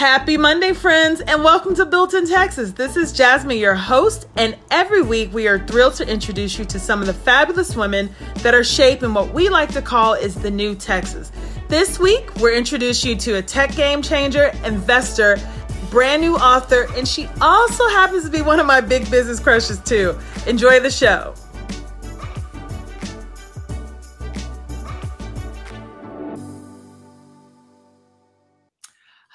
Happy Monday, friends, and welcome to Built in Texas. This is Jasmine, your host, and every week we are thrilled to introduce you to some of the fabulous women that are shaping what we like to call is the new Texas. This week, we're introducing you to a tech game changer, investor, brand new author, and she also happens to be one of my big business crushes too. Enjoy the show.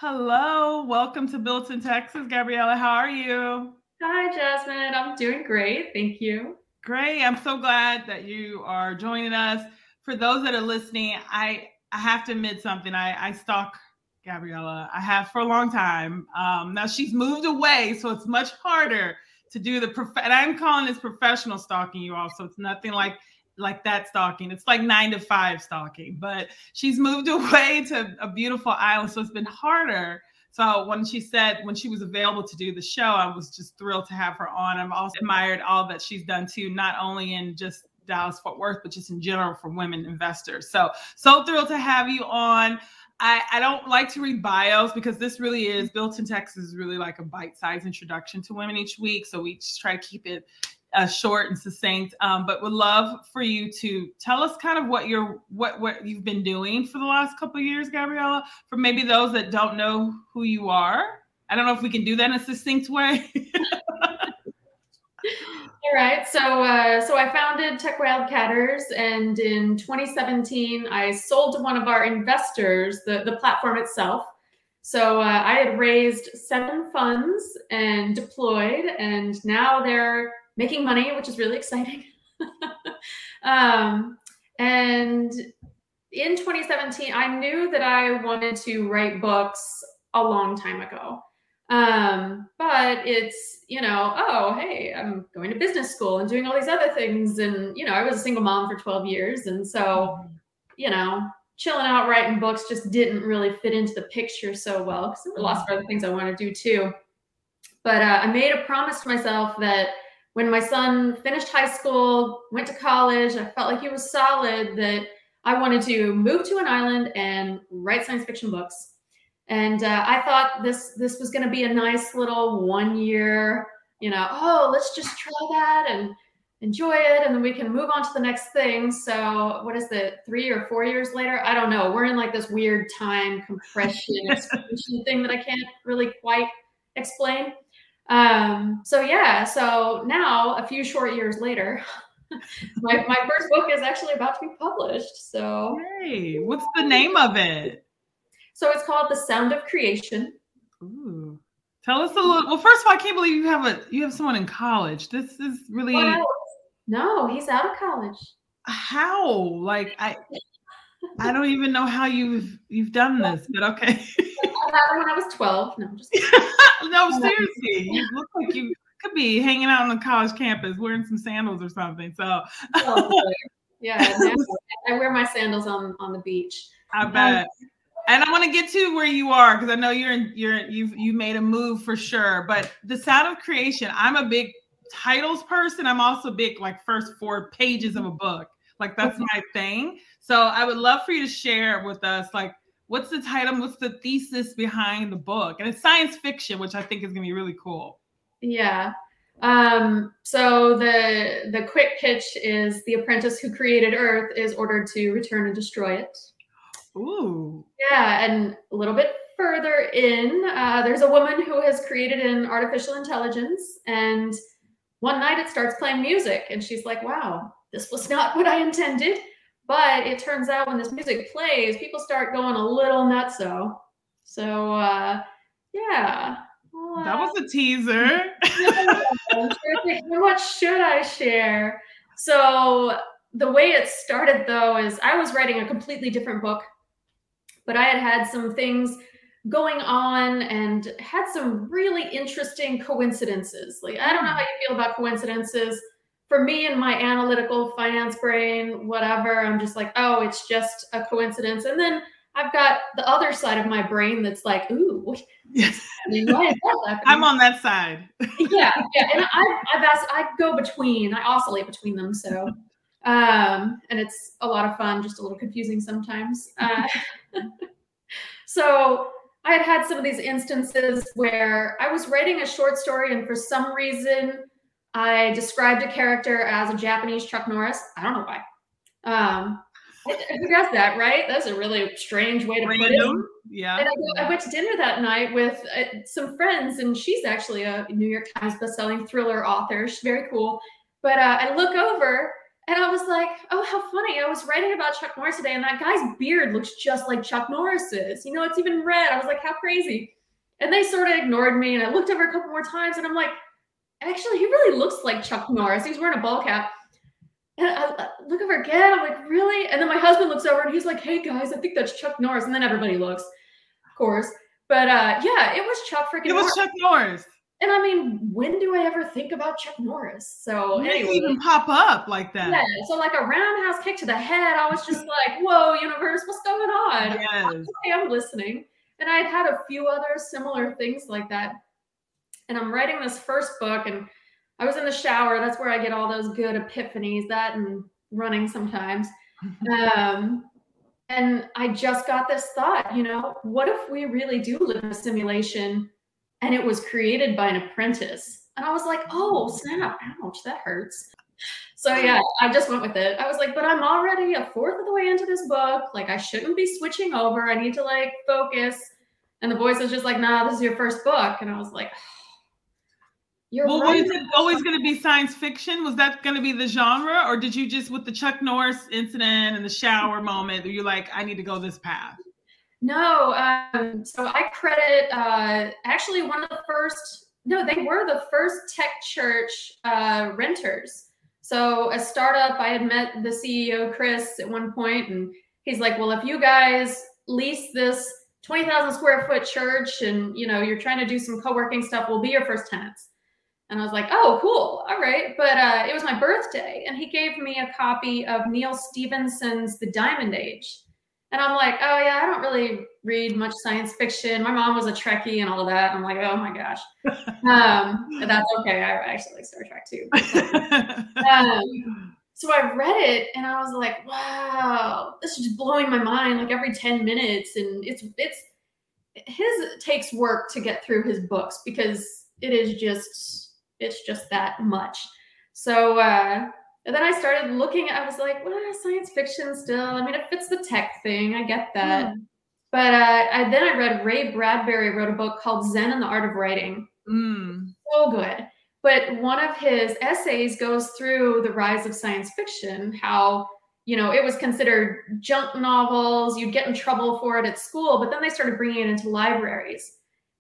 Hello, welcome to Built in Texas. Gabriella, how are you? Hi, Jasmine. I'm doing great. Thank you. Great. I'm so glad that you are joining us. For those that are listening, I, I have to admit something. I, I stalk Gabriella. I have for a long time. Um, now she's moved away, so it's much harder to do the prof- and I'm calling this professional stalking you all. So it's nothing like like that stalking. It's like nine to five stalking, but she's moved away to a beautiful island. So it's been harder. So when she said when she was available to do the show, I was just thrilled to have her on. I've also admired all that she's done too, not only in just Dallas Fort Worth, but just in general for women investors. So so thrilled to have you on. I, I don't like to read bios because this really is built in Texas is really like a bite-sized introduction to women each week. So we just try to keep it uh, short and succinct. Um, but would love for you to tell us kind of what you're what what you've been doing for the last couple years, Gabriella. For maybe those that don't know who you are. I don't know if we can do that in a succinct way. All right. So, uh, so I founded Tech Wildcatters, and in 2017, I sold to one of our investors the the platform itself. So uh, I had raised seven funds and deployed, and now they're making money, which is really exciting. um, and in 2017, I knew that I wanted to write books a long time ago. Um, but it's, you know, oh, hey, I'm going to business school and doing all these other things. And, you know, I was a single mom for 12 years. And so, mm-hmm. you know, chilling out writing books just didn't really fit into the picture so well because there were lots of other things I want to do too. But uh, I made a promise to myself that when my son finished high school, went to college, I felt like he was solid that I wanted to move to an island and write science fiction books. And uh, I thought this this was going to be a nice little one year, you know, oh, let's just try that and enjoy it, and then we can move on to the next thing. So, what is it, three or four years later? I don't know. We're in like this weird time compression thing that I can't really quite explain. Um, so yeah, so now a few short years later, my, my first book is actually about to be published. So hey, what's the name of it? So it's called The Sound of Creation. Ooh. Tell us a little. Well, first of all, I can't believe you have a you have someone in college. This is really no. He's out of college. How? Like I, I don't even know how you've you've done this, but okay. when I was 12. No, just no, seriously. You look like you could be hanging out on the college campus wearing some sandals or something. So oh, yeah, I wear my sandals on on the beach. I um, bet. Um, and I want to get to where you are because I know you're in, you're you've you made a move for sure. But the sound of creation, I'm a big titles person. I'm also big like first four pages of a book. Like that's my thing. So I would love for you to share with us like what's the title? What's the thesis behind the book? And it's science fiction, which I think is going to be really cool. Yeah. Um, so the the quick pitch is the apprentice who created Earth is ordered to return and destroy it. Ooh. Yeah, and a little bit further in, uh, there's a woman who has created an artificial intelligence, and one night it starts playing music, and she's like, "Wow, this was not what I intended." But it turns out when this music plays, people start going a little nutso. So uh, yeah. Well, that was a teaser. How much should I share? So the way it started though is I was writing a completely different book, but I had had some things going on and had some really interesting coincidences. Like I don't know how you feel about coincidences for me and my analytical finance brain, whatever, I'm just like, oh, it's just a coincidence. And then I've got the other side of my brain that's like, ooh, yes. I mean, I'm on that side. yeah, yeah. And I, I've asked, I go between, I oscillate between them. So, um, and it's a lot of fun, just a little confusing sometimes. Uh, so I had had some of these instances where I was writing a short story, and for some reason, I described a character as a Japanese Chuck Norris. I don't know why. Um, who does that, right? That's a really strange way to Random. put it. Yeah. And I, I, went to dinner that night with uh, some friends, and she's actually a New York Times bestselling thriller author. She's very cool. But uh, I look over and I was like, oh, how funny. I was writing about Chuck Norris today, and that guy's beard looks just like Chuck Norris's. You know, it's even red. I was like, how crazy. And they sort of ignored me, and I looked over a couple more times, and I'm like, actually, he really looks like Chuck Norris. He's wearing a ball cap. And I look over again. I'm like, really? And then my husband looks over and he's like, hey guys, I think that's Chuck Norris. And then everybody looks, of course. But uh, yeah, it was Chuck freaking. It was Norris. Chuck Norris. And I mean, when do I ever think about Chuck Norris? So it anyway, even pop up like that. Yeah. So like a roundhouse kick to the head, I was just like, "Whoa, universe, what's going on?" Yes. Okay, I'm listening. And I had had a few other similar things like that. And I'm writing this first book, and I was in the shower. That's where I get all those good epiphanies. That and running sometimes. um, and I just got this thought. You know, what if we really do live in a simulation? and it was created by an apprentice. And I was like, oh, snap, ouch, that hurts. So yeah, I just went with it. I was like, but I'm already a fourth of the way into this book. Like, I shouldn't be switching over. I need to like focus. And the voice was just like, nah, this is your first book. And I was like, you're well, right. was it always going to be science fiction? Was that going to be the genre? Or did you just, with the Chuck Norris incident and the shower moment, you're like, I need to go this path? No, um, so I credit uh, actually one of the first. No, they were the first tech church uh, renters. So a startup, I had met the CEO Chris at one point, and he's like, "Well, if you guys lease this twenty thousand square foot church, and you know you're trying to do some co-working stuff, we'll be your first tenants." And I was like, "Oh, cool, all right." But uh, it was my birthday, and he gave me a copy of Neal Stephenson's The Diamond Age and I'm like, oh yeah, I don't really read much science fiction. My mom was a Trekkie and all of that. I'm like, oh my gosh. Um, that's okay. I actually like Star Trek too. um, so I read it and I was like, wow, this is just blowing my mind like every 10 minutes. And it's it's his takes work to get through his books because it is just it's just that much. So uh and then I started looking, I was like, well, science fiction still. I mean, it fits the tech thing. I get that. Mm. But uh, I, then I read Ray Bradbury wrote a book called Zen and the Art of Writing. Mm. So good. But one of his essays goes through the rise of science fiction, how, you know, it was considered junk novels. You'd get in trouble for it at school, but then they started bringing it into libraries.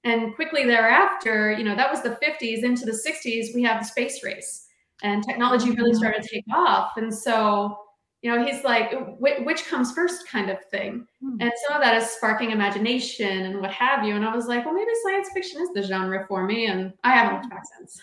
And quickly thereafter, you know, that was the 50s into the 60s, we have the space race and technology really mm-hmm. started to take off. And so, you know, he's like, which comes first kind of thing. Mm. And some of that is sparking imagination and what have you. And I was like, well, maybe science fiction is the genre for me. And I haven't looked back since.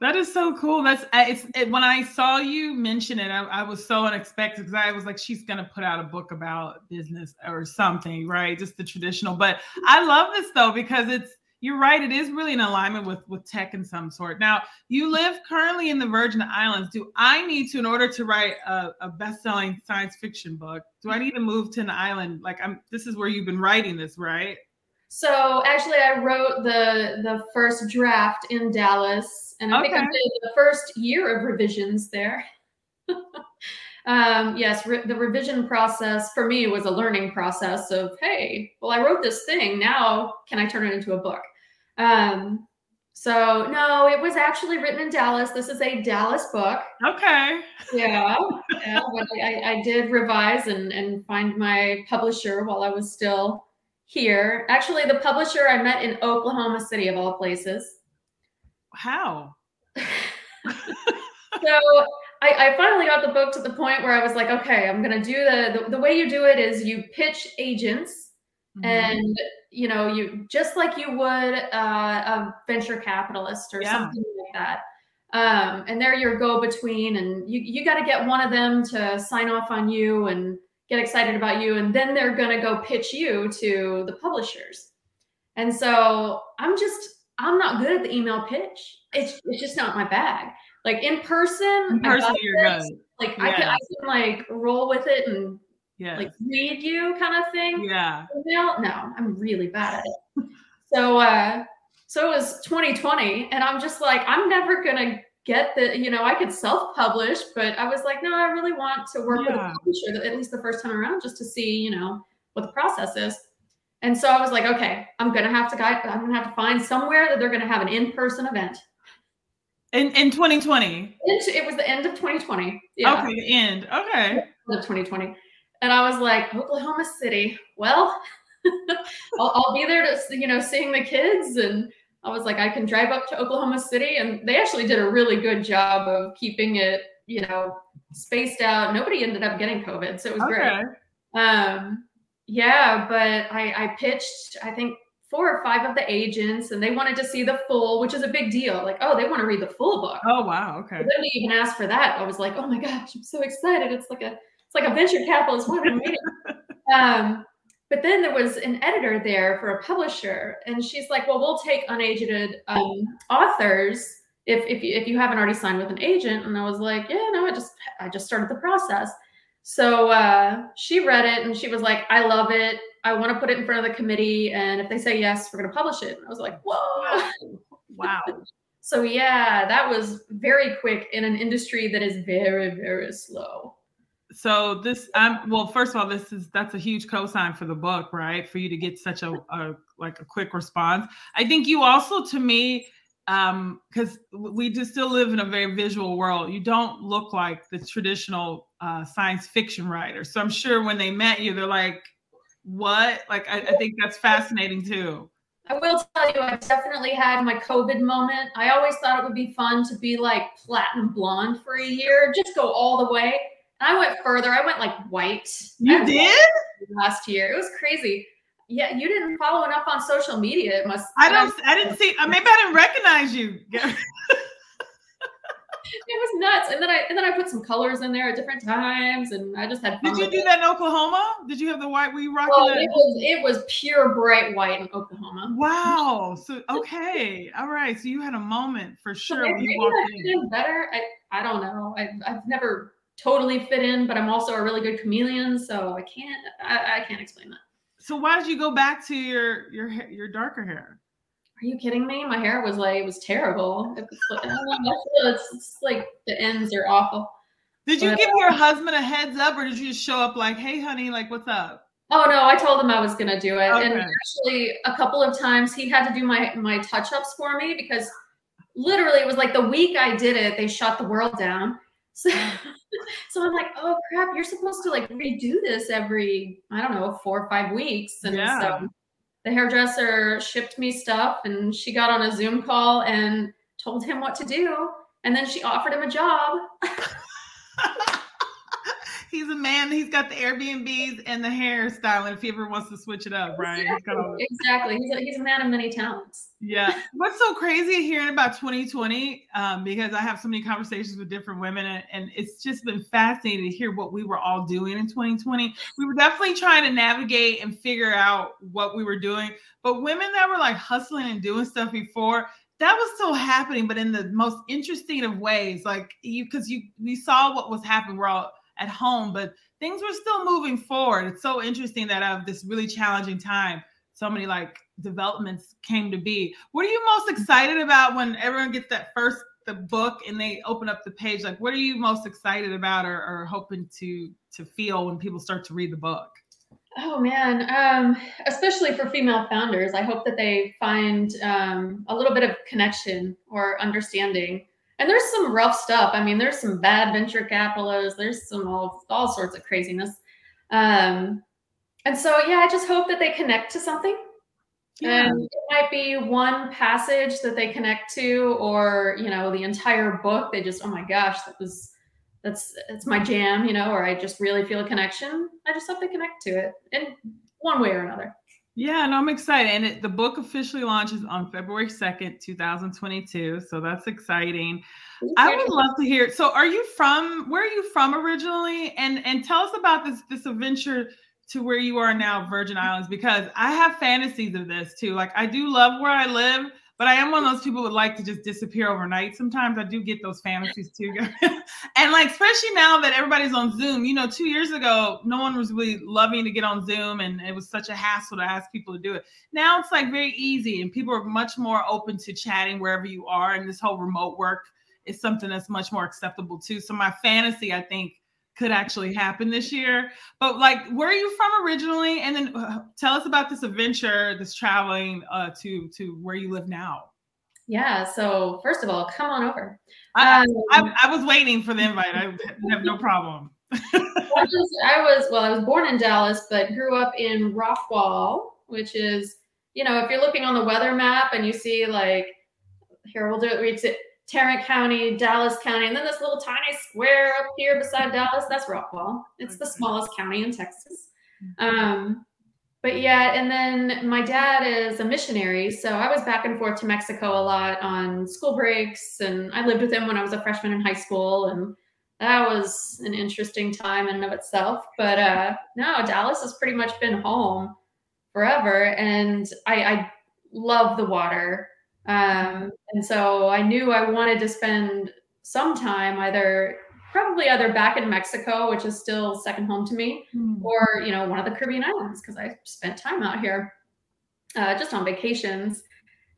That is so cool. That's it's it, when I saw you mention it, I, I was so unexpected because I was like, she's gonna put out a book about business or something, right? Just the traditional. But I love this though because it's you're right. It is really in alignment with with tech in some sort. Now, you live currently in the Virgin Islands. Do I need to, in order to write a, a best-selling science fiction book, do I mm-hmm. need to move to an island? Like, I'm. This is where you've been writing this, right? So actually, I wrote the the first draft in Dallas, and I okay. think I did the first year of revisions there. um, yes, re- the revision process for me was a learning process of, hey, well, I wrote this thing. Now, can I turn it into a book? Um, so no, it was actually written in Dallas. This is a Dallas book. Okay. Yeah, yeah but I, I did revise and and find my publisher while I was still here. Actually, the publisher I met in Oklahoma City of all places. How? so I, I, finally got the book to the point where I was like, okay, I'm gonna do the the, the way you do it is you pitch agents mm-hmm. and you know you just like you would uh, a venture capitalist or yeah. something like that. Um, and they're your go-between, and you you got to get one of them to sign off on you and get excited about you, and then they're gonna go pitch you to the publishers. And so I'm just I'm not good at the email pitch. It's it's just not my bag. Like in person, in person. Like I, can, I can like roll with it and yeah. like read you kind of thing. Yeah. Email? No, I'm really bad at it. so uh so it was 2020 and I'm just like I'm never gonna get the you know I could self-publish, but I was like, no, I really want to work with a publisher at least the first time around just to see, you know, what the process is. And so I was like, okay, I'm gonna have to guide, I'm gonna have to find somewhere that they're gonna have an in-person event. In in 2020. It, was the end of 2020. Yeah. Okay, the end. Okay. of 2020. And I was like, Oklahoma City. Well, I'll, I'll be there to, you know, seeing the kids. And I was like, I can drive up to Oklahoma City. And they actually did a really good job of keeping it, you know, spaced out. Nobody ended up getting COVID. So it was great. Okay. Um, yeah, but I, I pitched, I think, four or five of the agents, and they wanted to see the full, which is a big deal. Like, oh, they want to read the full book. Oh wow. Okay. Then we even asked for that. I was like, oh my gosh, I'm so excited. It's like a it's like a venture capitalist wanted meeting. Um, but then there was an editor there for a publisher, and she's like, well, we'll take unagented um, authors if if you, if you haven't already signed with an agent. And I was like, yeah, no, I just I just started the process. So uh, she read it and she was like, I love it. I want to put it in front of the committee, and if they say yes, we're going to publish it. And I was like, whoa. Wow. So yeah, that was very quick in an industry that is very, very slow. So this, I'm well. First of all, this is that's a huge cosign for the book, right? For you to get such a, a like a quick response. I think you also, to me, um, because we just still live in a very visual world. You don't look like the traditional uh, science fiction writer. So I'm sure when they met you, they're like, "What?" Like I, I think that's fascinating too. I will tell you, I've definitely had my COVID moment. I always thought it would be fun to be like platinum blonde for a year, just go all the way. And I went further. I went like white. You did? last year. It was crazy. Yeah, you didn't follow enough on social media. It must. I don't. I didn't see. uh, Maybe I didn't recognize you. It was nuts. And then I and then I put some colors in there at different times, and I just had fun. Did you do it. that in Oklahoma? Did you have the white? Were you rocking Oh, that? it was it was pure bright white in Oklahoma. Wow. So okay. All right. So you had a moment for So sure maybe, when you maybe walked I fit in. in better. I, I don't know. I, I've never totally fit in, but I'm also a really good chameleon, so I can't I, I can't explain that. So why did you go back to your your your darker hair? Are you kidding me? My hair was like it was terrible. It was like, I don't know, it's, it's like the ends are awful. Did you Uh, give your husband a heads up, or did you just show up like, "Hey, honey, like, what's up"? Oh no, I told him I was gonna do it, and actually a couple of times he had to do my my touch ups for me because literally it was like the week I did it, they shut the world down. So, so I'm like, oh crap, you're supposed to like redo this every I don't know four or five weeks, and Yeah. so the hairdresser shipped me stuff, and she got on a Zoom call and told him what to do, and then she offered him a job. He's a man. He's got the Airbnbs and the hairstyling. If he ever wants to switch it up, right? He's all Exactly, he's a, he's a man of many talents. Yeah. What's so crazy hearing about 2020? Um, because I have so many conversations with different women, and, and it's just been fascinating to hear what we were all doing in 2020. We were definitely trying to navigate and figure out what we were doing. But women that were like hustling and doing stuff before, that was still happening, but in the most interesting of ways. Like you, because you, we saw what was happening. We're all at home, but things were still moving forward. It's so interesting that out of this really challenging time, so many like developments came to be. What are you most excited about when everyone gets that first the book and they open up the page? Like, what are you most excited about or, or hoping to to feel when people start to read the book? Oh man, um, especially for female founders, I hope that they find um, a little bit of connection or understanding. And there's some rough stuff. I mean, there's some bad venture capitalists. There's some all, all sorts of craziness. Um, and so, yeah, I just hope that they connect to something. And it might be one passage that they connect to, or you know, the entire book. They just, oh my gosh, that was that's that's my jam, you know, or I just really feel a connection. I just hope they connect to it in one way or another. Yeah, and I'm excited. And it, the book officially launches on February 2nd, 2022. So that's exciting. I would love to hear. So are you from where are you from originally? And and tell us about this this adventure to where you are now, Virgin Islands, because I have fantasies of this too. Like I do love where I live, but I am one of those people who would like to just disappear overnight. Sometimes I do get those fantasies too. and like, especially now that everybody's on Zoom, you know, two years ago, no one was really loving to get on Zoom and it was such a hassle to ask people to do it. Now it's like very easy and people are much more open to chatting wherever you are. And this whole remote work is something that's much more acceptable too. So my fantasy, I think, could actually happen this year. But like, where are you from originally? And then uh, tell us about this adventure, this traveling uh, to to where you live now. Yeah. So first of all, come on over. I, um, I, I was waiting for the invite. I have no problem. I, was, I was well. I was born in Dallas, but grew up in Rockwall, which is you know if you're looking on the weather map and you see like here we'll do it. It Tarrant County, Dallas County, and then this little tiny square up here beside Dallas, that's Rockwall. It's the smallest county in Texas. Mm-hmm. Um, but yeah, and then my dad is a missionary. So I was back and forth to Mexico a lot on school breaks. And I lived with him when I was a freshman in high school. And that was an interesting time in and of itself. But uh, no, Dallas has pretty much been home forever. And I, I love the water. Um, and so I knew I wanted to spend some time either probably either back in Mexico, which is still second home to me, mm. or you know one of the Caribbean islands because I spent time out here uh, just on vacations.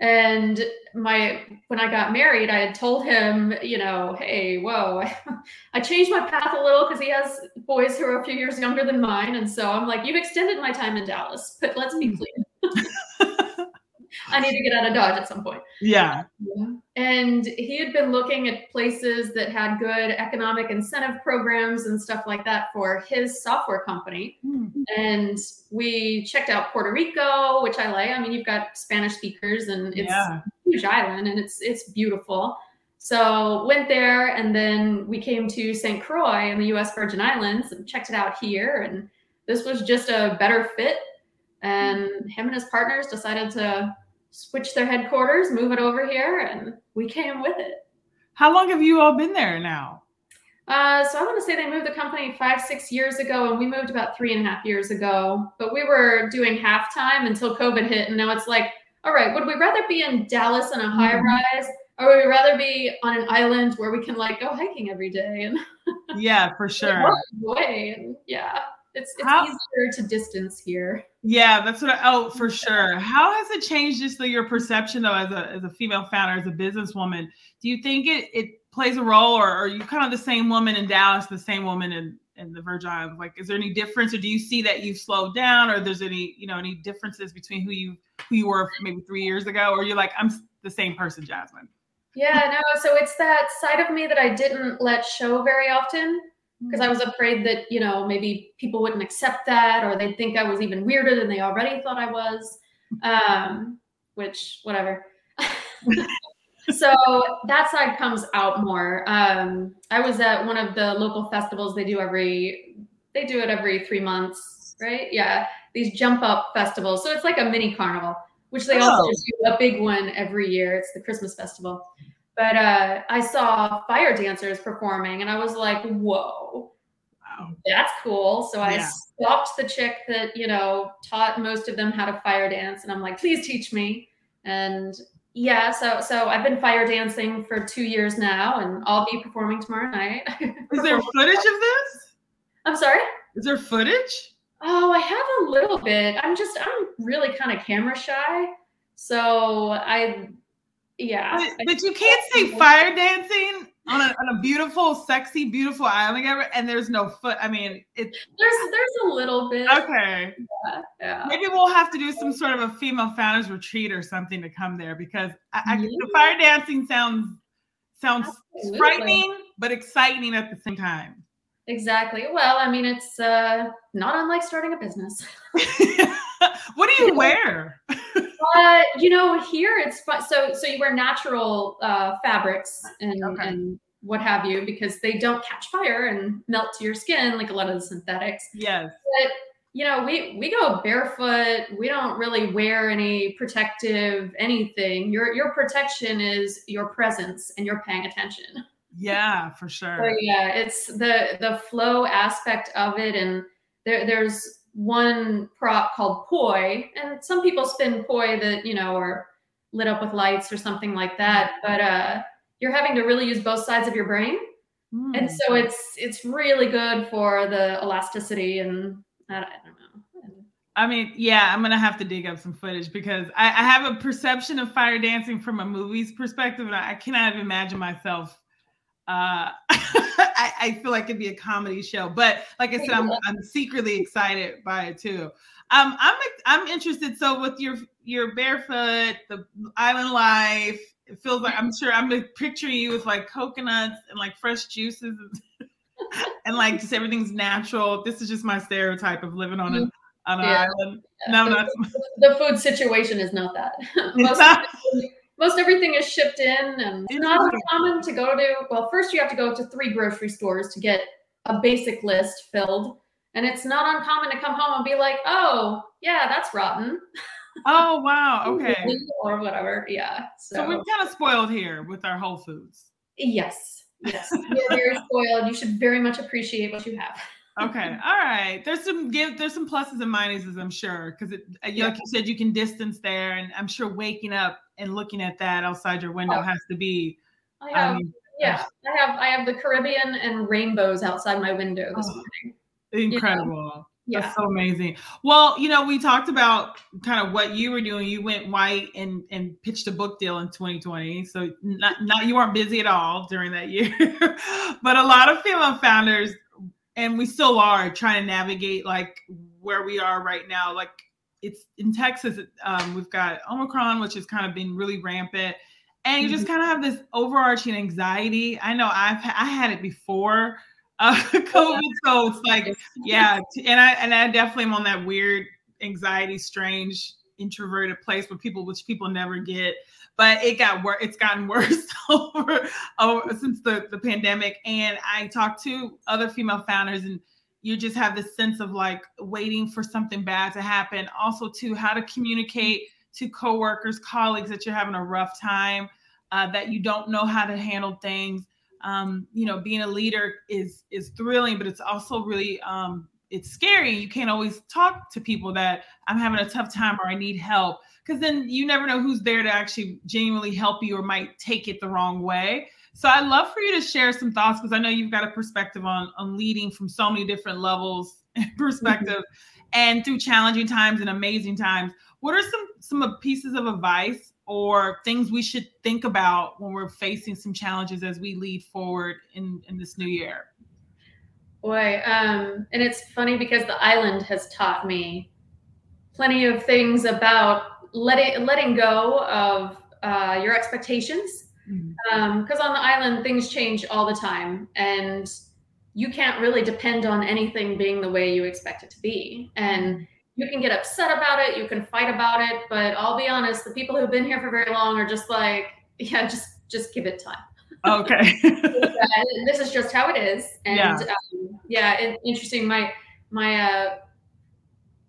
And my when I got married, I had told him, you know, hey, whoa, I changed my path a little because he has boys who are a few years younger than mine, and so I'm like, you've extended my time in Dallas, but let's be hmm. clear. I need to get out of Dodge at some point. Yeah. And he had been looking at places that had good economic incentive programs and stuff like that for his software company. Mm-hmm. And we checked out Puerto Rico, which I like. I mean, you've got Spanish speakers and it's yeah. a huge island and it's it's beautiful. So went there and then we came to St. Croix in the US Virgin Islands and checked it out here. And this was just a better fit. And him and his partners decided to switch their headquarters, move it over here, and we came with it. How long have you all been there now? Uh, so I want to say they moved the company five, six years ago, and we moved about three and a half years ago. But we were doing half time until COVID hit, and now it's like, all right, would we rather be in Dallas in a high mm-hmm. rise, or would we rather be on an island where we can like go hiking every day and yeah, for sure. Away and yeah. It's, it's How, easier to distance here. Yeah, that's what I, oh, for sure. How has it changed just the, your perception though, as a, as a female founder, as a businesswoman? Do you think it, it plays a role or are you kind of the same woman in Dallas, the same woman in, in the Virgin Islands? Like, is there any difference or do you see that you've slowed down or there's any, you know, any differences between who you, who you were maybe three years ago, or you're like, I'm the same person, Jasmine? Yeah, no. So it's that side of me that I didn't let show very often because I was afraid that, you know, maybe people wouldn't accept that or they'd think I was even weirder than they already thought I was. Um, which, whatever. so that side comes out more. Um, I was at one of the local festivals they do every, they do it every three months, right? Yeah. These jump up festivals. So it's like a mini carnival, which they oh. also do a big one every year. It's the Christmas festival. But uh, I saw fire dancers performing, and I was like, "Whoa, wow. that's cool!" So I yeah. stopped the chick that you know taught most of them how to fire dance, and I'm like, "Please teach me." And yeah, so so I've been fire dancing for two years now, and I'll be performing tomorrow night. Is there footage of this? I'm sorry. Is there footage? Oh, I have a little bit. I'm just I'm really kind of camera shy. So I yeah. But, but you can't say fire dancing on a, on a beautiful, sexy, beautiful island and there's no foot. I mean, it's there's there's a little bit. Okay. Yeah, yeah. Maybe we'll have to do some sort of a female founders retreat or something to come there because I, I, the fire dancing sounds sounds Absolutely. frightening but exciting at the same time. Exactly. Well, I mean, it's uh, not unlike starting a business. what do you wear? uh, you know, here it's fun. So, so you wear natural uh, fabrics and, okay. and what have you because they don't catch fire and melt to your skin like a lot of the synthetics. Yes. But you know, we we go barefoot. We don't really wear any protective anything. Your your protection is your presence and you're paying attention. Yeah, for sure. So, yeah, it's the the flow aspect of it, and there there's one prop called poi, and some people spin poi that you know are lit up with lights or something like that. But uh, you're having to really use both sides of your brain, mm. and so it's it's really good for the elasticity and I, I don't know. I mean, yeah, I'm gonna have to dig up some footage because I, I have a perception of fire dancing from a movie's perspective, and I, I cannot imagine myself uh, I, I, feel like it'd be a comedy show. But like I said, I'm, I'm secretly excited by it too. Um, I'm I'm interested. So with your your barefoot, the island life, it feels like I'm sure I'm picturing you with like coconuts and like fresh juices and, like just everything's natural. This is just my stereotype of living on an on an yeah. island. No, the, not the food situation is not that. Most. Most everything is shipped in, and it's not uncommon to go to. Well, first you have to go to three grocery stores to get a basic list filled and it's not uncommon to come home and be like, oh, yeah, that's rotten. Oh, wow. Okay. or whatever. Yeah. So. so we're kind of spoiled here with our Whole Foods. Yes. Yes. You're very spoiled. You should very much appreciate what you have. Okay. All right. There's some give there's some pluses and minuses, I'm sure. Because it uh, yeah. like you said, you can distance there. And I'm sure waking up and looking at that outside your window oh. has to be I have, um, yeah, I have I have the Caribbean and rainbows outside my window this oh. morning. Incredible. Yeah. That's so amazing. Well, you know, we talked about kind of what you were doing. You went white and and pitched a book deal in 2020. So not not you weren't busy at all during that year. but a lot of female founders and we still are trying to navigate like where we are right now. Like it's in Texas, um, we've got Omicron, which has kind of been really rampant. And you just mm-hmm. kind of have this overarching anxiety. I know I've I had it before uh, COVID. So it's like, yeah, and I and I definitely am on that weird anxiety, strange introverted place where people, which people never get. But it got worse. It's gotten worse over, over since the the pandemic. And I talked to other female founders, and you just have this sense of like waiting for something bad to happen. Also, to how to communicate to coworkers, colleagues that you're having a rough time, uh, that you don't know how to handle things um, you know, being a leader is is thrilling, but it's also really um, it's scary. You can't always talk to people that I'm having a tough time or I need help because then you never know who's there to actually genuinely help you or might take it the wrong way. So I'd love for you to share some thoughts because I know you've got a perspective on on leading from so many different levels and perspective mm-hmm. and through challenging times and amazing times. What are some some pieces of advice or things we should think about when we're facing some challenges as we lead forward in, in this new year? Boy, um, and it's funny because the island has taught me plenty of things about letting letting go of uh, your expectations. Because mm-hmm. um, on the island, things change all the time, and you can't really depend on anything being the way you expect it to be. And you can get upset about it, you can fight about it, but I'll be honest, the people who've been here for very long are just like, yeah, just just give it time. Okay. this is just how it is, and yeah, um, yeah it, interesting. My my uh,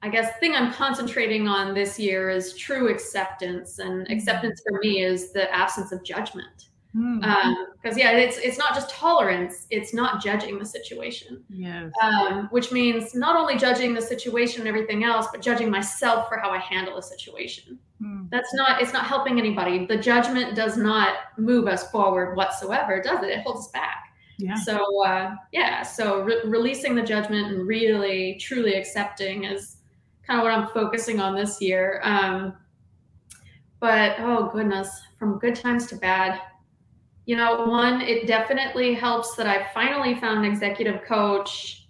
I guess the thing I'm concentrating on this year is true acceptance, and mm-hmm. acceptance for me is the absence of judgment. Because mm-hmm. um, yeah, it's it's not just tolerance; it's not judging the situation. Yes. Um, which means not only judging the situation and everything else, but judging myself for how I handle a situation. Mm-hmm. That's not it's not helping anybody. The judgment does not move us forward whatsoever, does it? It holds us back. Yeah. So uh, yeah, so re- releasing the judgment and really truly accepting is kind of what I'm focusing on this year. Um, but oh goodness, from good times to bad you know, one, it definitely helps that I finally found an executive coach.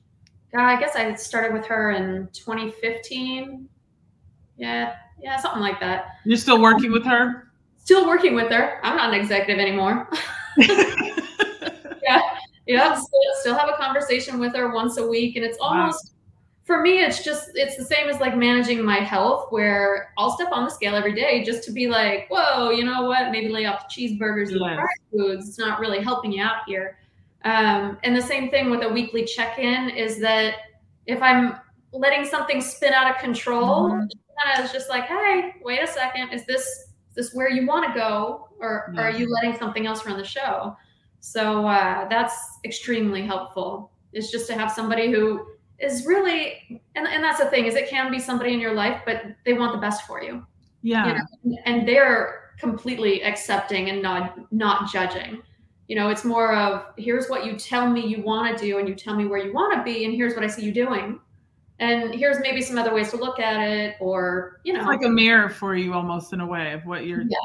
God, I guess I started with her in 2015. Yeah, yeah, something like that. You're still working with her? Still working with her. I'm not an executive anymore. yeah, yeah. Still, still have a conversation with her once a week, and it's almost for me, it's just it's the same as like managing my health, where I'll step on the scale every day just to be like, whoa, you know what? Maybe lay off the cheeseburgers and the fried foods. It's not really helping you out here. Um, and the same thing with a weekly check-in is that if I'm letting something spin out of control, mm-hmm. it's just like, hey, wait a second, is this is this where you want to go, or, or, are you letting something else run the show? So uh, that's extremely helpful. It's just to have somebody who is really and, and that's the thing is it can be somebody in your life but they want the best for you yeah you know? and they're completely accepting and not not judging. You know, it's more of here's what you tell me you want to do and you tell me where you want to be and here's what I see you doing. And here's maybe some other ways to look at it or, you know, it's like a mirror for you almost in a way of what you're yeah.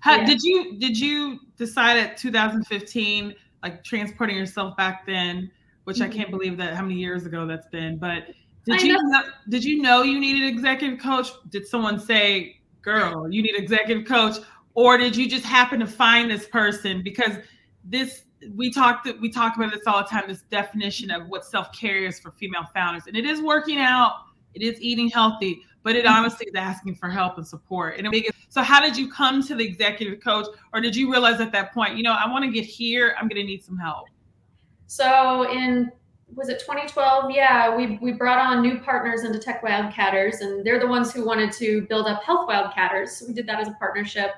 How, Yeah. Did you did you decide at 2015 like transporting yourself back then, which I mm-hmm. can't believe that how many years ago that's been, but did I you know. know, did you know you needed an executive coach? Did someone say, "Girl, you need an executive coach," or did you just happen to find this person? Because this we talked we talk about this all the time this definition of what self-care is for female founders and it is working out it is eating healthy but it mm-hmm. honestly is asking for help and support. And it, so how did you come to the executive coach or did you realize at that point you know i want to get here i'm going to need some help So in was it 2012? Yeah, we we brought on new partners into Tech Wildcatters, and they're the ones who wanted to build up Health Wildcatters. So we did that as a partnership,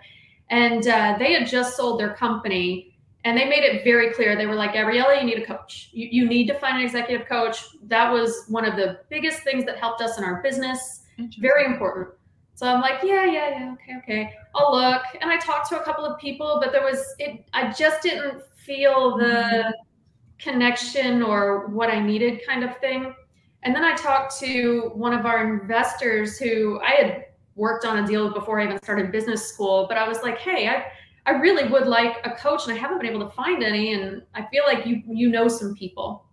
and uh, they had just sold their company, and they made it very clear. They were like, Gabriella, you need a coach. You you need to find an executive coach. That was one of the biggest things that helped us in our business. Very important. So I'm like, yeah, yeah, yeah, okay, okay. I'll look. And I talked to a couple of people, but there was it. I just didn't feel the connection or what I needed kind of thing. And then I talked to one of our investors who I had worked on a deal before I even started business school, but I was like, hey, I, I really would like a coach and I haven't been able to find any. And I feel like you you know some people.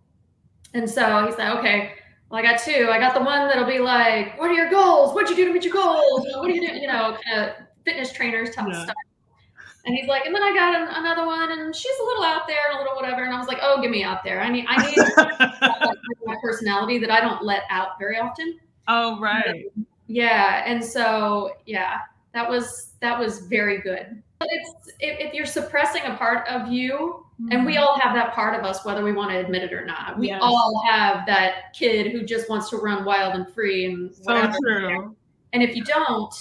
And so he said, okay, well, I got two. I got the one that'll be like, what are your goals? What'd you do to meet your goals? What are you doing? You know, kind of fitness trainers type Yeah. stuff. And he's like, and then I got an, another one, and she's a little out there and a little whatever. And I was like, oh, give me out there. I need, I need my personality that I don't let out very often. oh right Yeah, and so yeah, that was that was very good. But it's if, if you're suppressing a part of you, and we all have that part of us, whether we want to admit it or not. We Yes. all have that kid who just wants to run wild and free and so whatever. true And if you don't,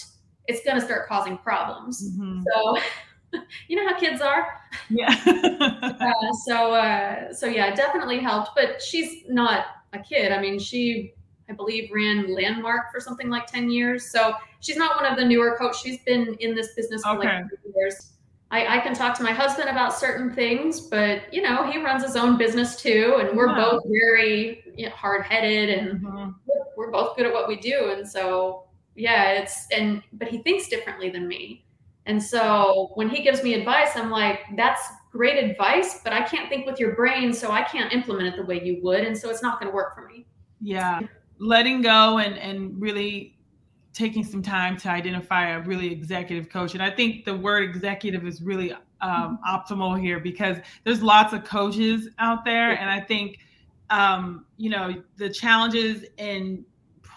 it's going to start causing problems. Mhm. So, you know how kids are. yeah Uh, so, uh, so yeah, it definitely helped. But she's not a kid. I mean, she, I believe, ran Landmark for something like ten years. So she's not one of the newer coaches. She's been in this business for Okay. like three years. I, I can talk to my husband about certain things, but you know, he runs his own business too, and we're both very you know, hard-headed, and Mhm. we're, we're both good at what we do. And so, yeah, it's and but he thinks differently than me. And so when he gives me advice, I'm like, that's great advice, but I can't think with your brain, so I can't implement it the way you would, and so it's not going to work for me. yeah. Letting go and and really taking some time to identify a really executive coach and i think the word executive is really um, optimal here because there's lots of coaches out there and i think um, you know the challenges and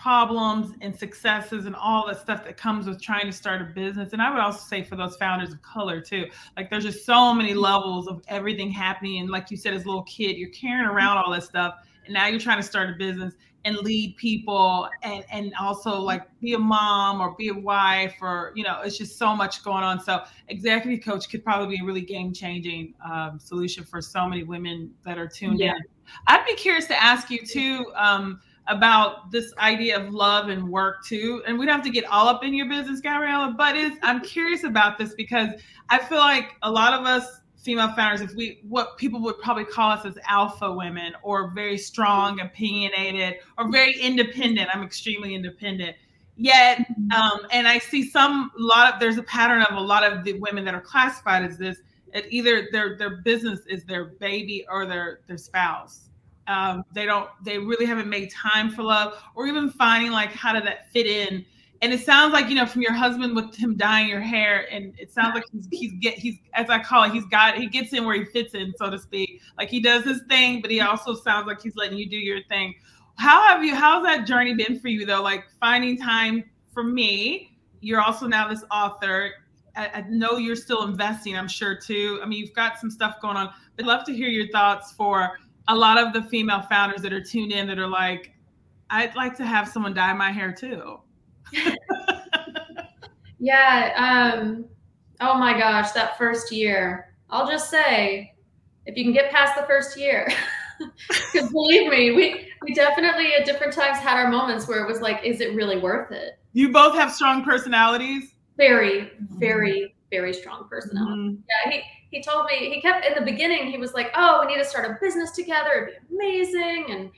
problems and successes and all the stuff that comes with trying to start a business. And i would also say for those founders of color too like there's just so many levels of everything happening. And like you said as a little kid you're carrying around all this stuff and now you're trying to start a business and lead people and and also like be a mom or be a wife or you know it's just so much going on. So executive coach could probably be a really game changing um, solution for so many women that are tuned Yeah. in i'd be curious to ask you too um, about this idea of love and work too. And we don't have to get all up in your business gabriella but it's, i'm curious about this because i feel like a lot of us female founders if we what people would probably call us as alpha women or very strong opinionated or very independent. I'm extremely independent. Yet um, and i see some lot of there's a pattern of a lot of the women that are classified as this it either their their business is their baby or their their spouse um, they don't they really haven't made time for love or even finding like how did that fit in. And it sounds like you know from your husband with him dyeing your hair and it sounds like he's he's get he's as i call it he's got he gets in where he fits in so to speak. Like he does his thing but he also sounds like he's letting you do your thing. How have you how's that journey been for you though? Like finding time for me you're also now this author. I, I know you're still investing i'm sure too. I mean you've got some stuff going on i'd love to hear your thoughts for a lot of the female founders that are tuned in that are like i'd like to have someone dye my hair too Yeah. Um, oh my gosh, that first year. I'll just say, if you can get past the first year, because believe me, we we definitely at different times had our moments where it was like, is it really worth it? you both have strong personalities Very, very, very strong personality. Mm-hmm. Yeah, he he told me he kept in the beginning. He was like, "Oh, we need to start a business together. It'd be amazing," and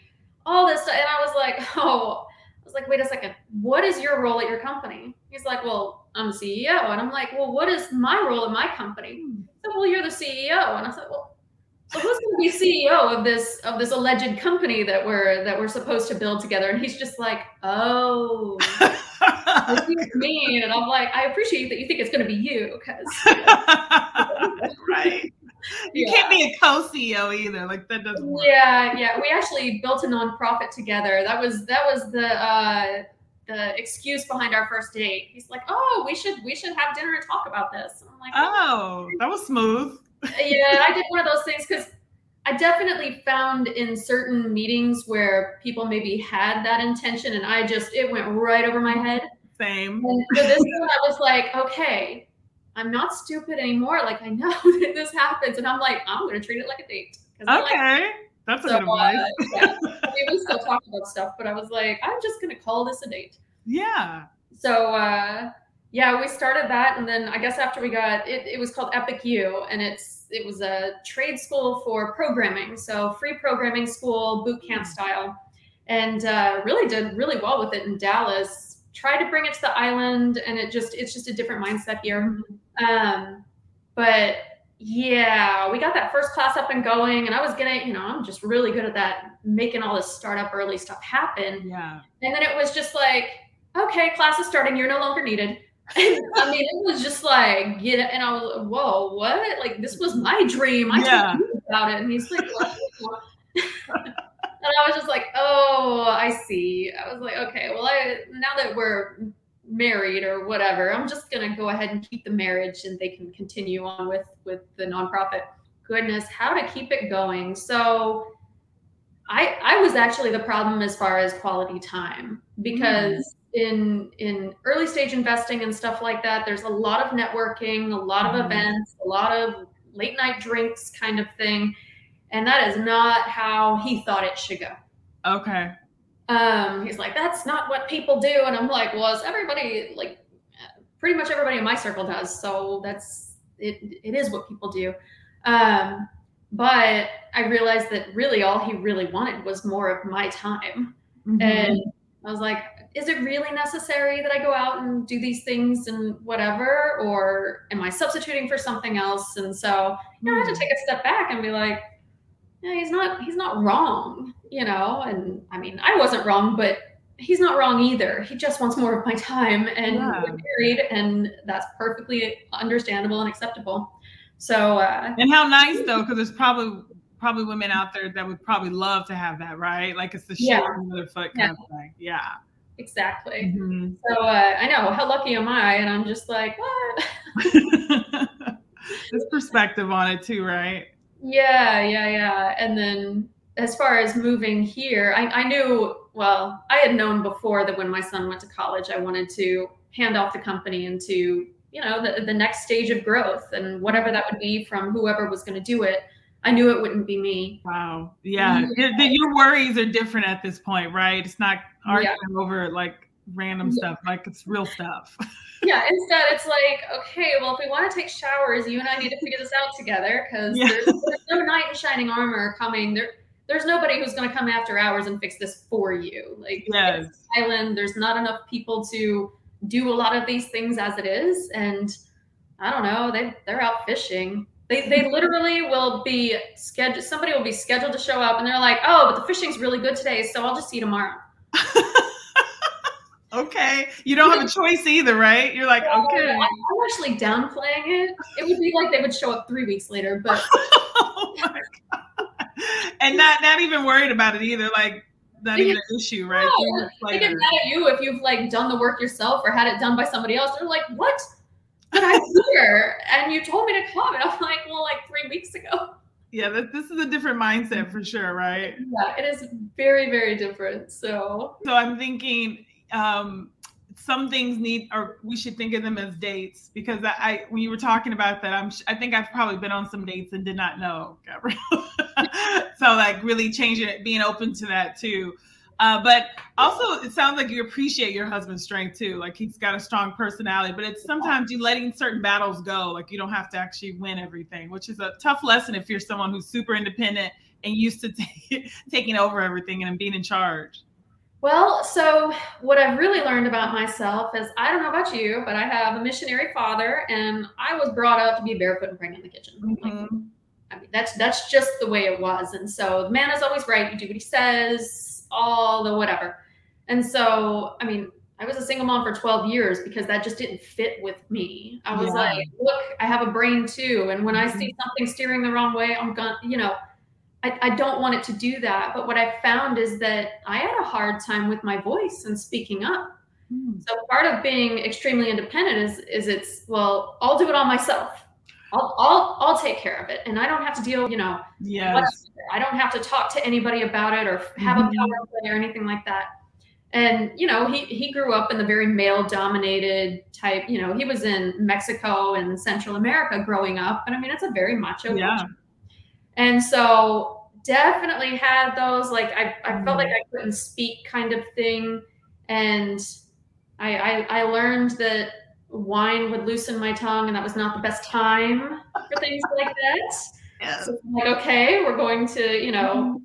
all this stuff. And I was like, "Oh." I was like, wait a second, what is your role at your company? He's like, well, I'm the CEO. And I'm like, well, what is my role in my company? Hmm. He said, well, you're the CEO. And I said, well, so who's going to be CEO of this of this alleged company that we're that we're supposed to build together? And he's just like, oh, it's me. And I'm like, I appreciate that you think it's going to be you because right. You yeah. can't be a co-CEO either. Like that doesn't work. Yeah, yeah. We actually built a nonprofit together. That was that was the uh the excuse behind our first date. He's like, "Oh, we should we should have dinner and talk about this." And I'm like, "Oh, that was smooth." Yeah, I did one of those things because I definitely found in certain meetings where people maybe had that intention, and I just it went right over my head. Same. And for this one, I was like, okay, I'm not stupid anymore. Like I know that this happens, and I'm like, I'm going to treat it like a date. Okay, like that's a so, good advice. Uh, yeah. I mean, we still talk about stuff, but I was like, I'm just going to call this a date. Yeah. So. uh yeah, we started that, and then I guess after we got it, it was called Epic U, and it's it was a trade school for programming, so free programming school, boot camp mm. style, and uh, really did really well with it in Dallas. Tried to bring it to the island, and it just it's just a different mindset here. Mm-hmm. Um, but yeah, we got that first class up and going, and I was getting, you know, I'm just really good at that, making all this startup early stuff happen. Yeah, and then it was just like, okay, class is starting, you're no longer needed I mean, it was just like, get it. And I was like, whoa, what? Like, this was my dream. I yeah. told you about it. And he's like, and I was just like, oh, I see. I was like, okay, well, I now that we're married or whatever, I'm just gonna go ahead and keep the marriage, and they can continue on with with the nonprofit. Goodness, how to keep it going? So, I I was actually the problem as far as quality time mm. because in in early stage investing and stuff like that there's a lot of networking a lot of mm-hmm. events a lot of late night drinks kind of thing. And that is not how he thought it should go. Okay. Um he's like that's not what people do. And i'm like well everybody like pretty much everybody in my circle does so that's it it is what people do. Um but i realized that really all he really wanted was more of my time. Mm-hmm. and i was like is it really necessary that I go out and do these things and whatever? Or am I substituting for something else? And so, you know, I have to hmm. take a step back and be like, yeah, he's not, he's not wrong, you know? And I mean, I wasn't wrong, but he's not wrong either. He just wants more of my time and yeah. we're married and that's perfectly understandable and acceptable. So, uh, and how nice though, because there's probably probably women out there that would probably love to have that, right? Like it's the shit yeah. on the other foot kind yeah. of thing. Yeah. Exactly. Mm-hmm. So uh, I know how lucky am I, and I'm just like, what? this perspective on it too, right? Yeah, yeah, yeah. And then as far as moving here, I, I knew. Well, I had known before that when my son went to college, I wanted to hand off the company into you know the, the next stage of growth and whatever that would be from whoever was going to do it I knew it wouldn't be me. Wow. Yeah. Mm-hmm. Your, your worries are different at this point, right? It's not arguing yeah. over like random yeah. stuff, like it's real stuff. yeah. Instead, it's like, okay, well, if we want to take showers, you and I need to figure this out together because yeah. there's, there's, no knight in shining armor coming. There, there's nobody who's going to come after hours and fix this for you. Like, yes. island, there's not enough people to do a lot of these things as it is. And I don't know, they, they're out fishing they, they literally will be scheduled. Somebody will be scheduled to show up, and they're like, "Oh, but the fishing's really good today, so I'll just see tomorrow." okay, you don't have a choice either, right? You're like, okay. I'm actually downplaying it. It would be like they would show up three weeks later, but. oh and not not even worried about it either. Like not even an issue, right? No, they get mad at you if you've like done the work yourself or had it done by somebody else. They're like, "What? But I'm here and you told me to come. And I'm like, well, like three weeks ago. Yeah, this is a different mindset for sure, right? Yeah, it is very, very different. So, so I'm thinking um, some things need, or we should think of them as dates because I, I when you were talking about that, I'm, I think I've probably been on some dates and did not know, Gabrielle. so, like, really changing it, being open to that too. Uh, but also, it sounds like you appreciate your husband's strength too. Like he's got a strong personality, but it's sometimes you letting certain battles go. Like you don't have to actually win everything, which is a tough lesson if you're someone who's super independent and used to t- taking over everything and being in charge. Well, so what I've really learned about myself is I don't know about you, but I have a missionary father, and I was brought up to be barefoot and praying in the kitchen. Mm-hmm. Like, I mean, that's that's just the way it was. And so the man is always right. You do what he says, all the whatever. And so, I mean, I was a single mom for 12 years because that just didn't fit with me. I was yeah. like, look, I have a brain too. And when I see mm-hmm. something steering the wrong way, I'm going, to you know, I, I don't want it to do that. But what I found is that I had a hard time with my voice and speaking up. Mm. So part of being extremely independent is is it's well, I'll do it all myself. I'll, I'll I'll take care of it, and I don't have to deal. You know, yes. I don't have to talk to anybody about it or have mm-hmm. a power play or anything like that. And you know, he he grew up in the very male dominated type. You know, he was in Mexico and Central America growing up, and I mean, it's a very macho. Yeah. Culture. And so definitely had those like I, I felt like mm-hmm. I couldn't speak kind of thing. And I, I I learned that wine would loosen my tongue and that was not the best time for things like that. Yeah. So like, okay, we're going to, you know,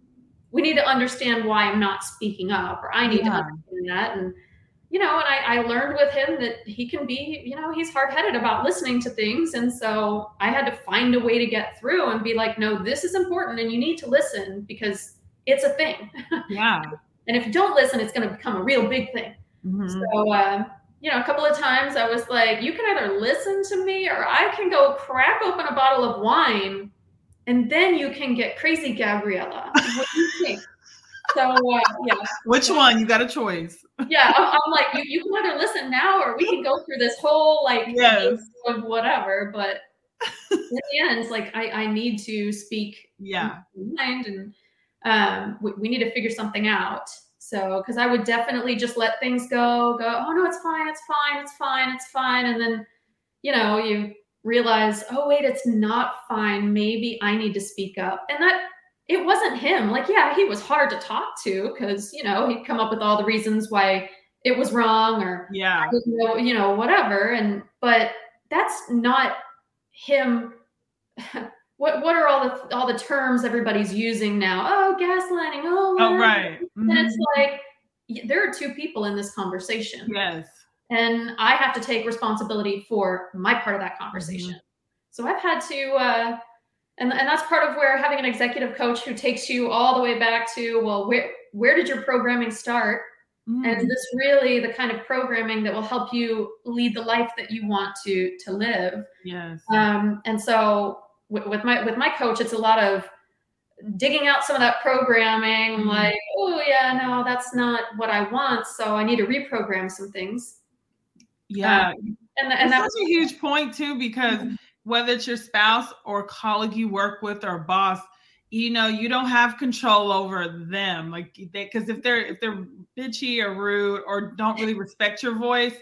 we need to understand why I'm not speaking up or I need yeah. to understand that. And you know, and I, I learned with him that he can be, you know, he's hard headed about listening to things. And so I had to find a way to get through and be like, no, this is important and you need to listen because it's a thing. Yeah. and if you don't listen, it's going to become a real big thing. Mm-hmm. So, uh, you know, a couple of times I was like, you can either listen to me or I can go crack open a bottle of wine and then you can get crazy, Gabriella. What do you think? So uh, yeah. Which one? You got a choice. yeah, I'm, I'm, like you. You can either listen now, or we can go through this whole like yes. of whatever. But in the end, it's like I I need to speak. Yeah. Mind and um, we, we need to figure something out. So, because I would definitely just let things go, go, oh no, it's fine, it's fine, it's fine, it's fine. And then, you know, you realize, oh wait, it's not fine. Maybe I need to speak up. And that it wasn't him. Like, yeah, he was hard to talk to because, you know, he'd come up with all the reasons why it was wrong or, yeah, you know, whatever. And, but that's not him. what, what are all the, all the terms everybody's using now? Oh, gaslighting. Oh, oh right. Mm-hmm. And it's like, there are two people in this conversation. Yes. And I have to take responsibility for my part of that conversation. Mm-hmm. So I've had to, uh, and, and that's part of where having an executive coach who takes you all the way back to well where where did your programming start mm. and is this really the kind of programming that will help you lead the life that you want to to live yes um, and so with, with my with my coach it's a lot of digging out some of that programming mm. like oh yeah no that's not what i want so i need to reprogram some things. Yeah. Um, and, and that's a huge point too because mm-hmm. whether it's your spouse or colleague you work with or boss you know you don't have control over them like they because if they're if they're bitchy or rude or don't really respect your voice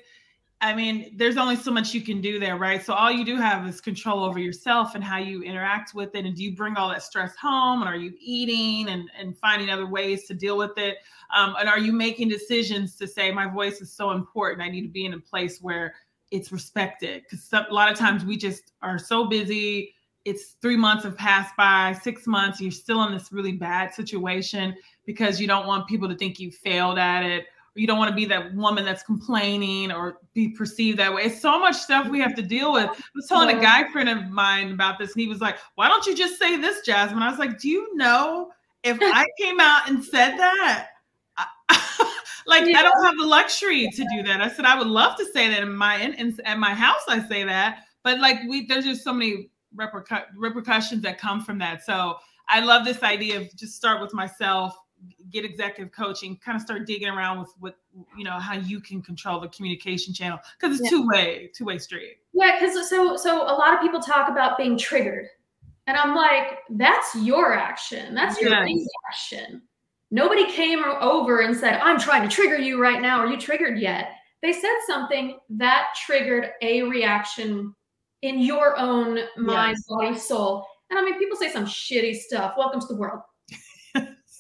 i mean there's only so much you can do there right? So all you do have is control over yourself and how you interact with it. And do you bring all that stress home? And are you eating and and finding other ways to deal with it? Um, and are you making decisions to say my voice is so important. I need to be in a place where it's respected. Because a lot of times we just are so busy. It's three months have passed by six months you're still in this really bad situation because you don't want people to think you failed at it you don't want to be that woman that's complaining or be perceived that way it's so much stuff we have to deal with i was telling a guy friend of mine about this and he was like why don't you just say this jasmine i was like do you know if i came out and said that like yeah. I don't have the luxury to do that. I said I would love to say that in my in, in at my house. I say that, but like we there's just so many repercu- repercussions that come from that. So I love this idea of just start with myself, get executive coaching, kind of start digging around with what you know how you can control the communication channel because it's yeah. two way two way street. Yeah, because so so a lot of people talk about being triggered, and I'm like, that's your action. That's your yes. action. Nobody came over and said, I'm trying to trigger you right now. Are you triggered yet? They said something that triggered a reaction in your own mind, yes. body, soul. And I mean, people say some shitty stuff. Welcome to the world.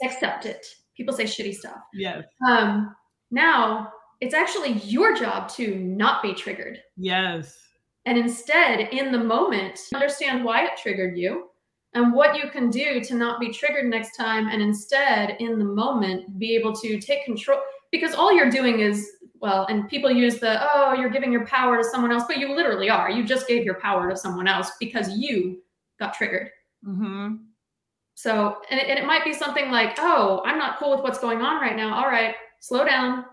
Accept it. people say shitty stuff. Yes. Um, now it's actually your job to not be triggered. Yes. And instead, in the moment, understand why it triggered you and what you can do to not be triggered next time. And instead, in the moment, be able to take control because all you're doing is, well, and people use the, oh, you're giving your power to someone else, but you literally are. You just gave your power to someone else because you got triggered. Mm-hmm. So, and it, and it might be something like, oh, I'm not cool with what's going on right now. All right, slow down.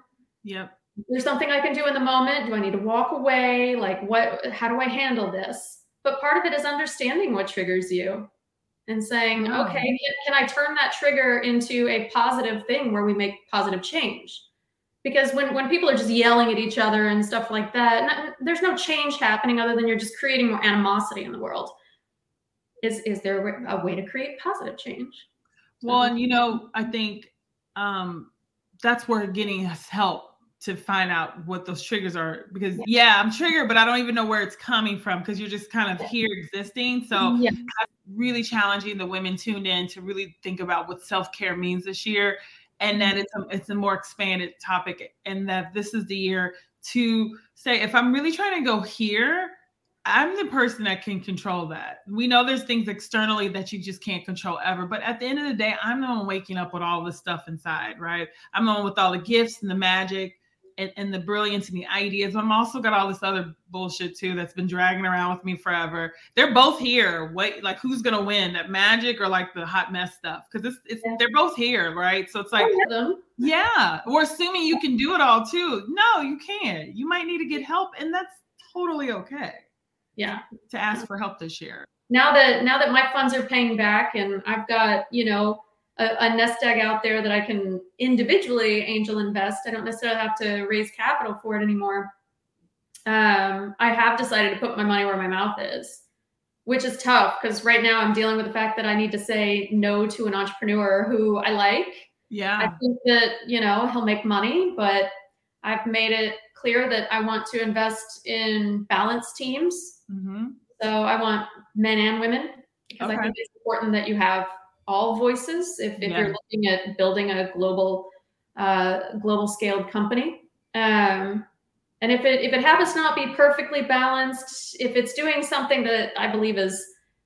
Yep. There's something I can do in the moment. Do I need to walk away? Like, what, how do I handle this? But part of it is understanding what triggers you and saying, Wow. okay, can, can I turn that trigger into a positive thing where we make positive change? Because when, when people are just yelling at each other and stuff like that, there's no change happening other than you're just creating more animosity in the world. Is, is there a way to create positive change? Well, and you know, I think um, that's where getting us help to find out what those triggers are. Because yeah, I'm triggered, but I don't even know where it's coming from because you're just kind of here existing. So yeah. really challenging the women tuned in to really think about what self care means this year, and that it's a it's a more expanded topic, and that this is the year to say if I'm really trying to go here. I'm the person that can control that. We know there's things externally that you just can't control ever, but at the end of the day, I'm the one waking up with all this stuff inside, right? I'm the one with all the gifts and the magic and, and the brilliance and the ideas. I'm also got all this other bullshit too that's been dragging around with me forever. They're both here. What like who's gonna win? That magic or like the hot mess stuff? Because it's it's Yeah. they're both here, right? So it's like, I know them. yeah, we're assuming you can do it all too. No, you can't. You might need to get help, and that's totally okay Yeah. to ask for help this year. now that now that my funds are paying back and I've got you know a, a nest egg out there that I can individually angel invest, I don't necessarily have to raise capital for it anymore. Um, I have decided to put my money where my mouth is, which is tough because right now I'm dealing with the fact that I need to say no to an entrepreneur who I like. Yeah. I think that you know he'll make money, but I've made it clear that I want to invest in balanced teams. Hmm So I want men and women because I think it's important that you have all voices if, if Yeah. you're looking at building a global uh, global scaled company. Um, and if it if it happens to not be perfectly balanced, if it's doing something that I believe is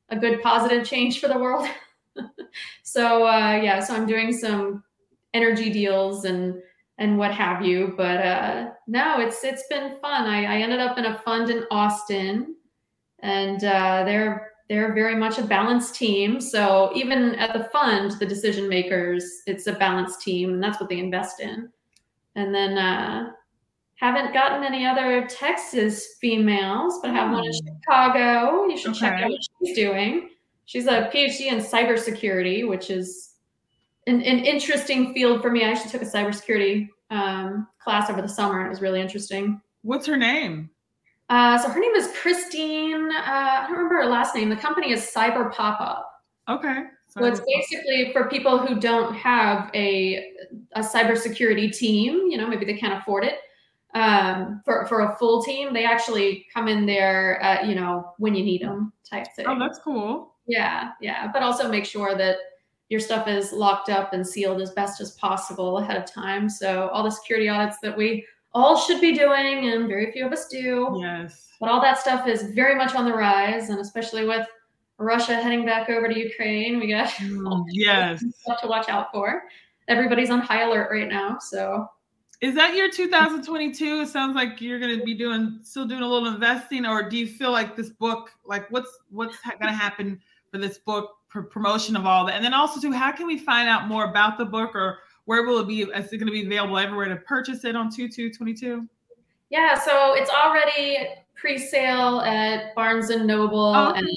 a good positive change for the world. so uh, yeah, so I'm doing some energy deals and and what have you. But uh, no, it's it's been fun. I, I ended up in a fund in Austin and uh, they're they're very much a balanced team. So even at the fund, the decision makers, it's a balanced team, and that's what they invest in. And then uh, haven't gotten any other Texas females, but I have one in Hmm. Chicago. You should check out what she's doing. She's a PhD in cybersecurity, which is an, an interesting field for me. I actually took a cybersecurity um, class over the summer, it was really interesting. What's her name? Uh, so her name is Christine. Uh, I don't remember her last name. The company is Cyber Pop Up. Okay. So it's basically for people who don't have a a cybersecurity team. You know, maybe they can't afford it. Um, for for a full team, they actually come in there. Uh, you know, when you need them, type thing. Oh, that's cool. Yeah, yeah. But also make sure that your stuff is locked up and sealed as best as possible ahead of time. So all the security audits that we all should be doing, and very few of us do. Yes. But all that stuff is very much on the rise, and especially with Russia heading back over to Ukraine, we got yes. stuff to watch out for. Everybody's on high alert right now, so Is that your 2022? It sounds like you're going to be doing still doing a little investing, or do you feel like this book, like what's what's going to happen for this book for promotion of all that, and then also too, how can we find out more about the book, or where will it be? Is it going to be available everywhere to purchase it on 2222? yeah. So it's already pre-sale at Barnes and Noble Oh. and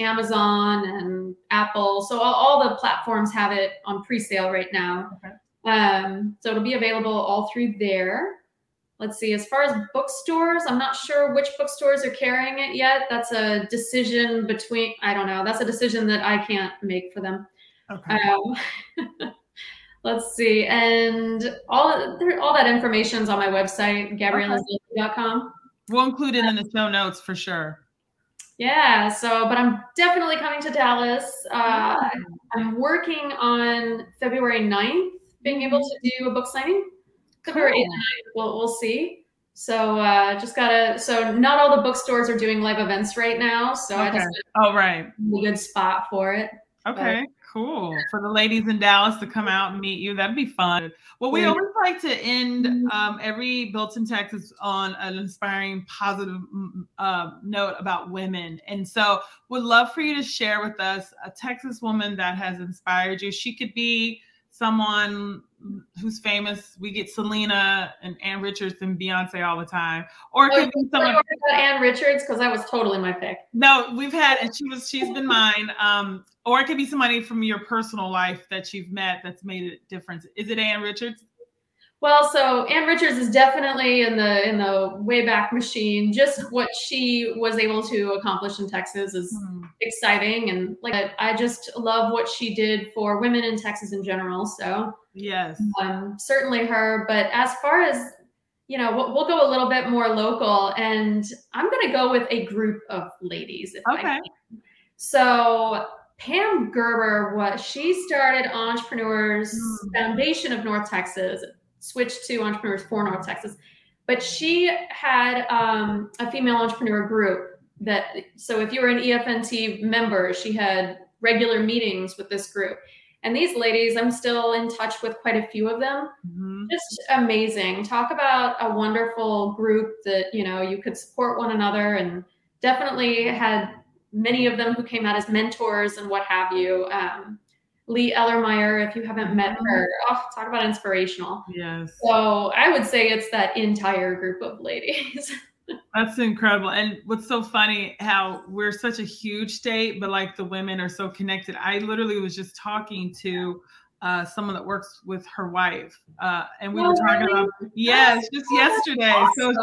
Amazon and Apple. So all, all the platforms have it on pre-sale right now. Okay. Um, so it'll be available all through there. Let's see. As far as bookstores, I'm not sure which bookstores are carrying it yet. That's a decision between. I don't know. That's a decision that I can't make for them. Okay. Um, let's see, and all all that information's on my website, gabriellazielke.com. we'll include it in the show notes for sure. Yeah. So, but I'm definitely coming to Dallas. Uh, I'm working on February 9th being able to do a book signing. February Cool. 8th 9th, we'll, we'll see. So uh, just gotta. So not all the bookstores are doing live events right now. So I Okay. just Oh, right. a good spot for it. Okay, cool. For the ladies in Dallas to come out and meet you, that'd be fun. Well, we always like to end um, every Built in Texas on an inspiring, positive uh, note about women. And so, would love for you to share with us a Texas woman that has inspired you. She could be someone who's famous. We get Selena and Ann Richards and Beyonce all the time, or it could be someone. about Ann Richards because that was totally my pick. No, we've had, and she was, she's been mine. Um, or it could be somebody from your personal life that you've met that's made a difference. Is it Ann Richards? Well, so Ann Richards is definitely in the in the way back machine. Just what she was able to accomplish in Texas is exciting, and like I just love what she did for women in Texas in general. So Yes. um, certainly her. But as far as you know, we'll, we'll go a little bit more local, and I'm going to go with a group of ladies. If I Okay. can. So Pam Gerber, what she started Entrepreneurs Mm. Foundation of North Texas, switched to Entrepreneurs for North Texas, but she had um, a female entrepreneur group that. So if you were an EFNT member, she had regular meetings with this group. And these ladies, I'm still in touch with quite a few of them Mhm. just amazing talk about a wonderful group that you know you could support one another and definitely had many of them who came out as mentors and what have you um, lee ellermeyer if you haven't met her oh, talk about inspirational Yes. so i would say it's that entire group of ladies That's incredible. And what's so funny how we're such a huge state, but like the women are so connected. I literally was just talking to uh, someone that works with her wife, uh, and we were Oh, talking really? about yes, just Oh, yesterday. So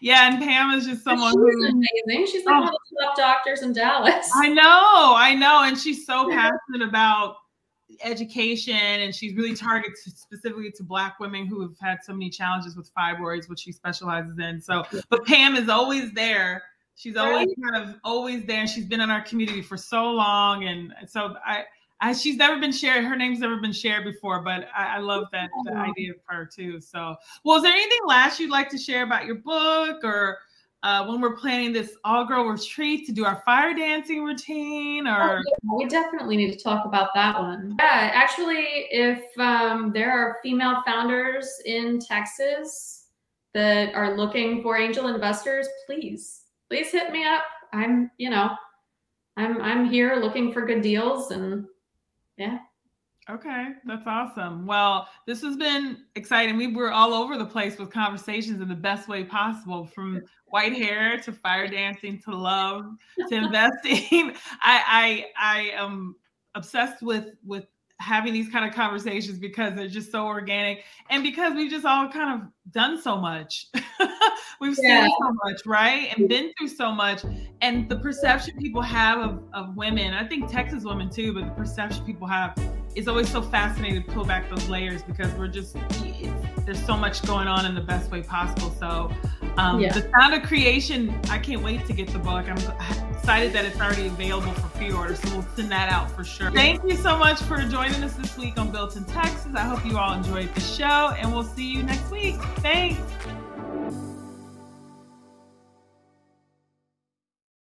yeah, and Pam is just someone she's who amazing she's like Oh. one of the top doctors in dallas I know, I know, and she's so passionate about education, and she's really targeted specifically to Black women who have had so many challenges with fibroids, which she specializes in. So, but Pam is always there. She's always kind of always there, and she's been in our community for so long, and so I. I, she's never been shared. Her name's never been shared before, but I, I love that the idea of her too. So, well, is there anything last you'd like to share about your book or uh, when we're planning this all girl retreat to do our fire dancing routine or we definitely need to talk about that one. Yeah, actually, if um, there are female founders in Texas that are looking for angel investors, please, please hit me up. I'm, you know, I'm I'm here looking for good deals, and okay that's awesome. Well this has been exciting. We were all over the place with conversations in the best way possible from white hair to fire dancing to love to investing. I i i am obsessed with with having these kind of conversations because they're just so organic and because we've just all kind of done so much. We've Yeah. seen so much right and been through so much. And the perception people have of, of women i think texas women too but the perception people have is always so fascinating to pull back those layers because we're just there's so much going on in the best way possible. So um, Yeah. the sound of creation i can't wait to get the book. I'm excited that it's already available for pre-order so we'll send that out for sure. Thank you so much for joining us this week on built in texas. I hope you all enjoyed the show and we'll see you next week. Thanks